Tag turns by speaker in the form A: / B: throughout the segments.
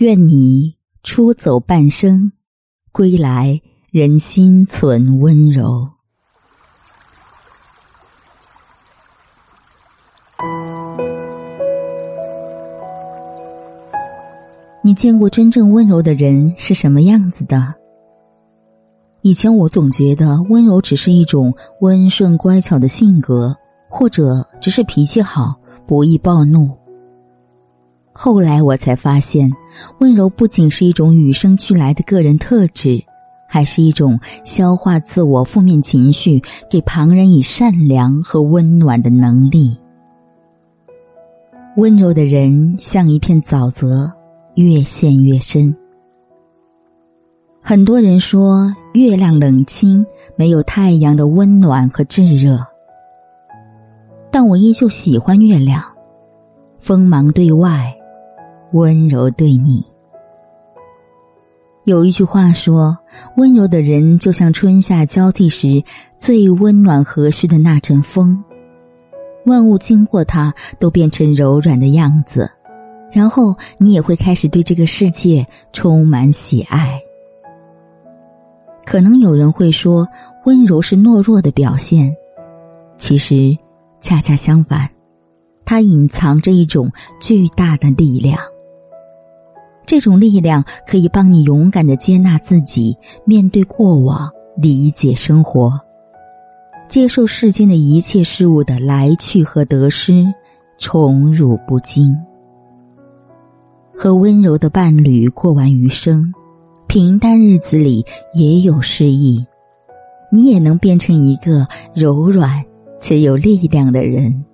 A: 愿你出走半生，归来人心存温柔。你见过真正温柔的人是什么样子的？以前我总觉得温柔只是一种温顺乖巧的性格，或者只是脾气好，不易暴怒。后来我才发现，温柔不仅是一种与生俱来的个人特质，还是一种消化自我负面情绪、给旁人以善良和温暖的能力。温柔的人像一片沼泽，越陷越深。很多人说，月亮冷清，没有太阳的温暖和炙热。但我依旧喜欢月亮，锋芒对外。温柔对你，有一句话说：“温柔的人就像春夏交替时最温暖和煦的那阵风，万物经过它都变成柔软的样子，然后你也会开始对这个世界充满喜爱。”可能有人会说，温柔是懦弱的表现，其实恰恰相反，它隐藏着一种巨大的力量。这种力量可以帮你勇敢的接纳自己，面对过往，理解生活，接受世间的一切事物的来去和得失，宠辱不惊。和温柔的伴侣过完余生，平淡日子里也有诗意，你也能变成一个柔软且有力量的人。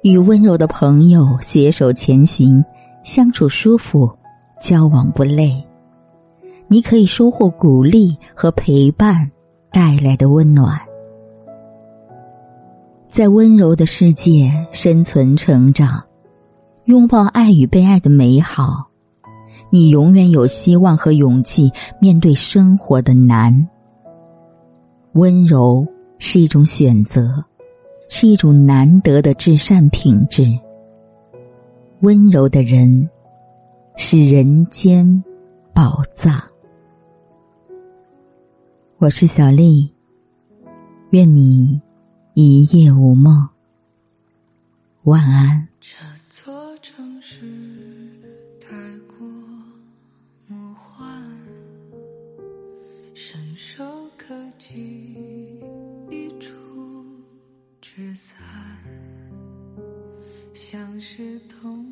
A: 与温柔的朋友携手前行。相处舒服，交往不累，你可以收获鼓励和陪伴带来的温暖，在温柔的世界生存成长，拥抱爱与被爱的美好，你永远有希望和勇气面对生活的难。温柔是一种选择，是一种难得的至善品质。温柔的人是人间宝藏。我是小丽，愿你一夜无梦，晚安。
B: 这座城市太过魔幻，伸手可及一触即散。像是童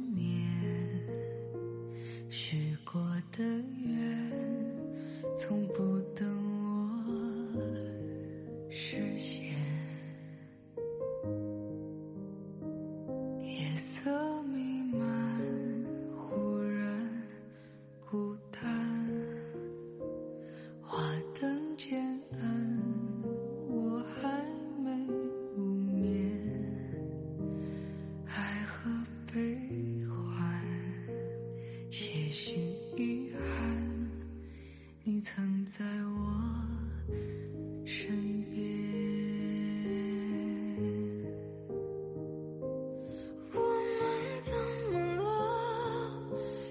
B: 实你曾在我身边。我们怎么了？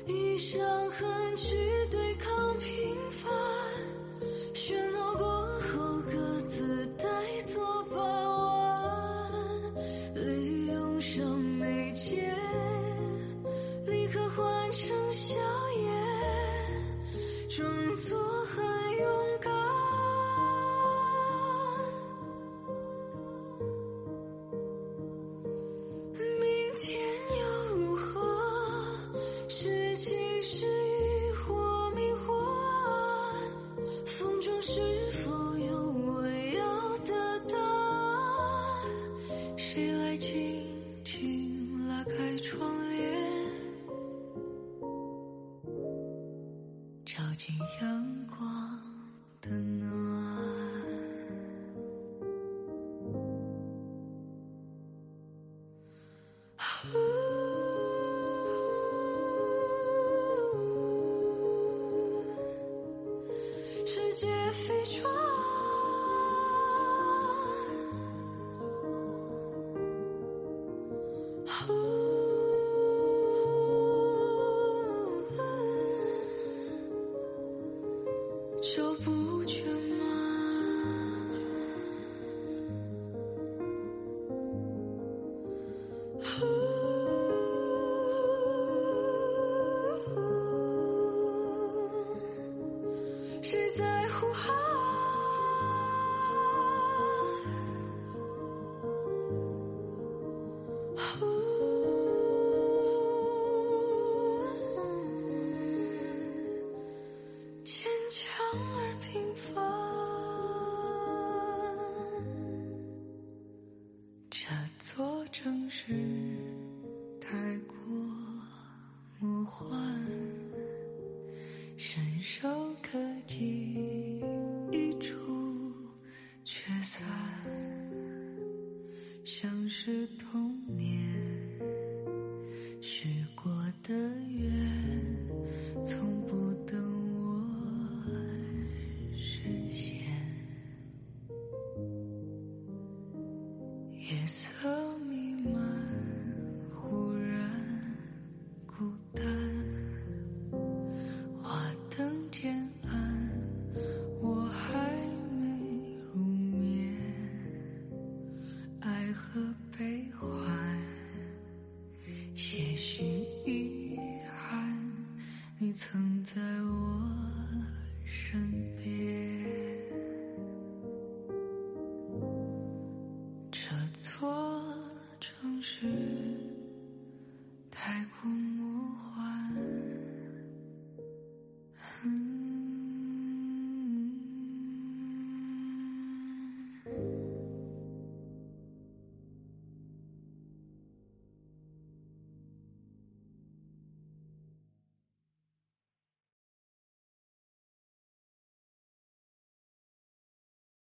B: 一伤痕去对抗平凡，喧闹过后各自带走傍晚，利用上眉间，立刻换成笑颜，装进阳光的暖，世界飞船。强而平凡，这座城市太过魔幻，伸手可及一触却散，像是痛些许遗憾，你曾在我身边这座城市。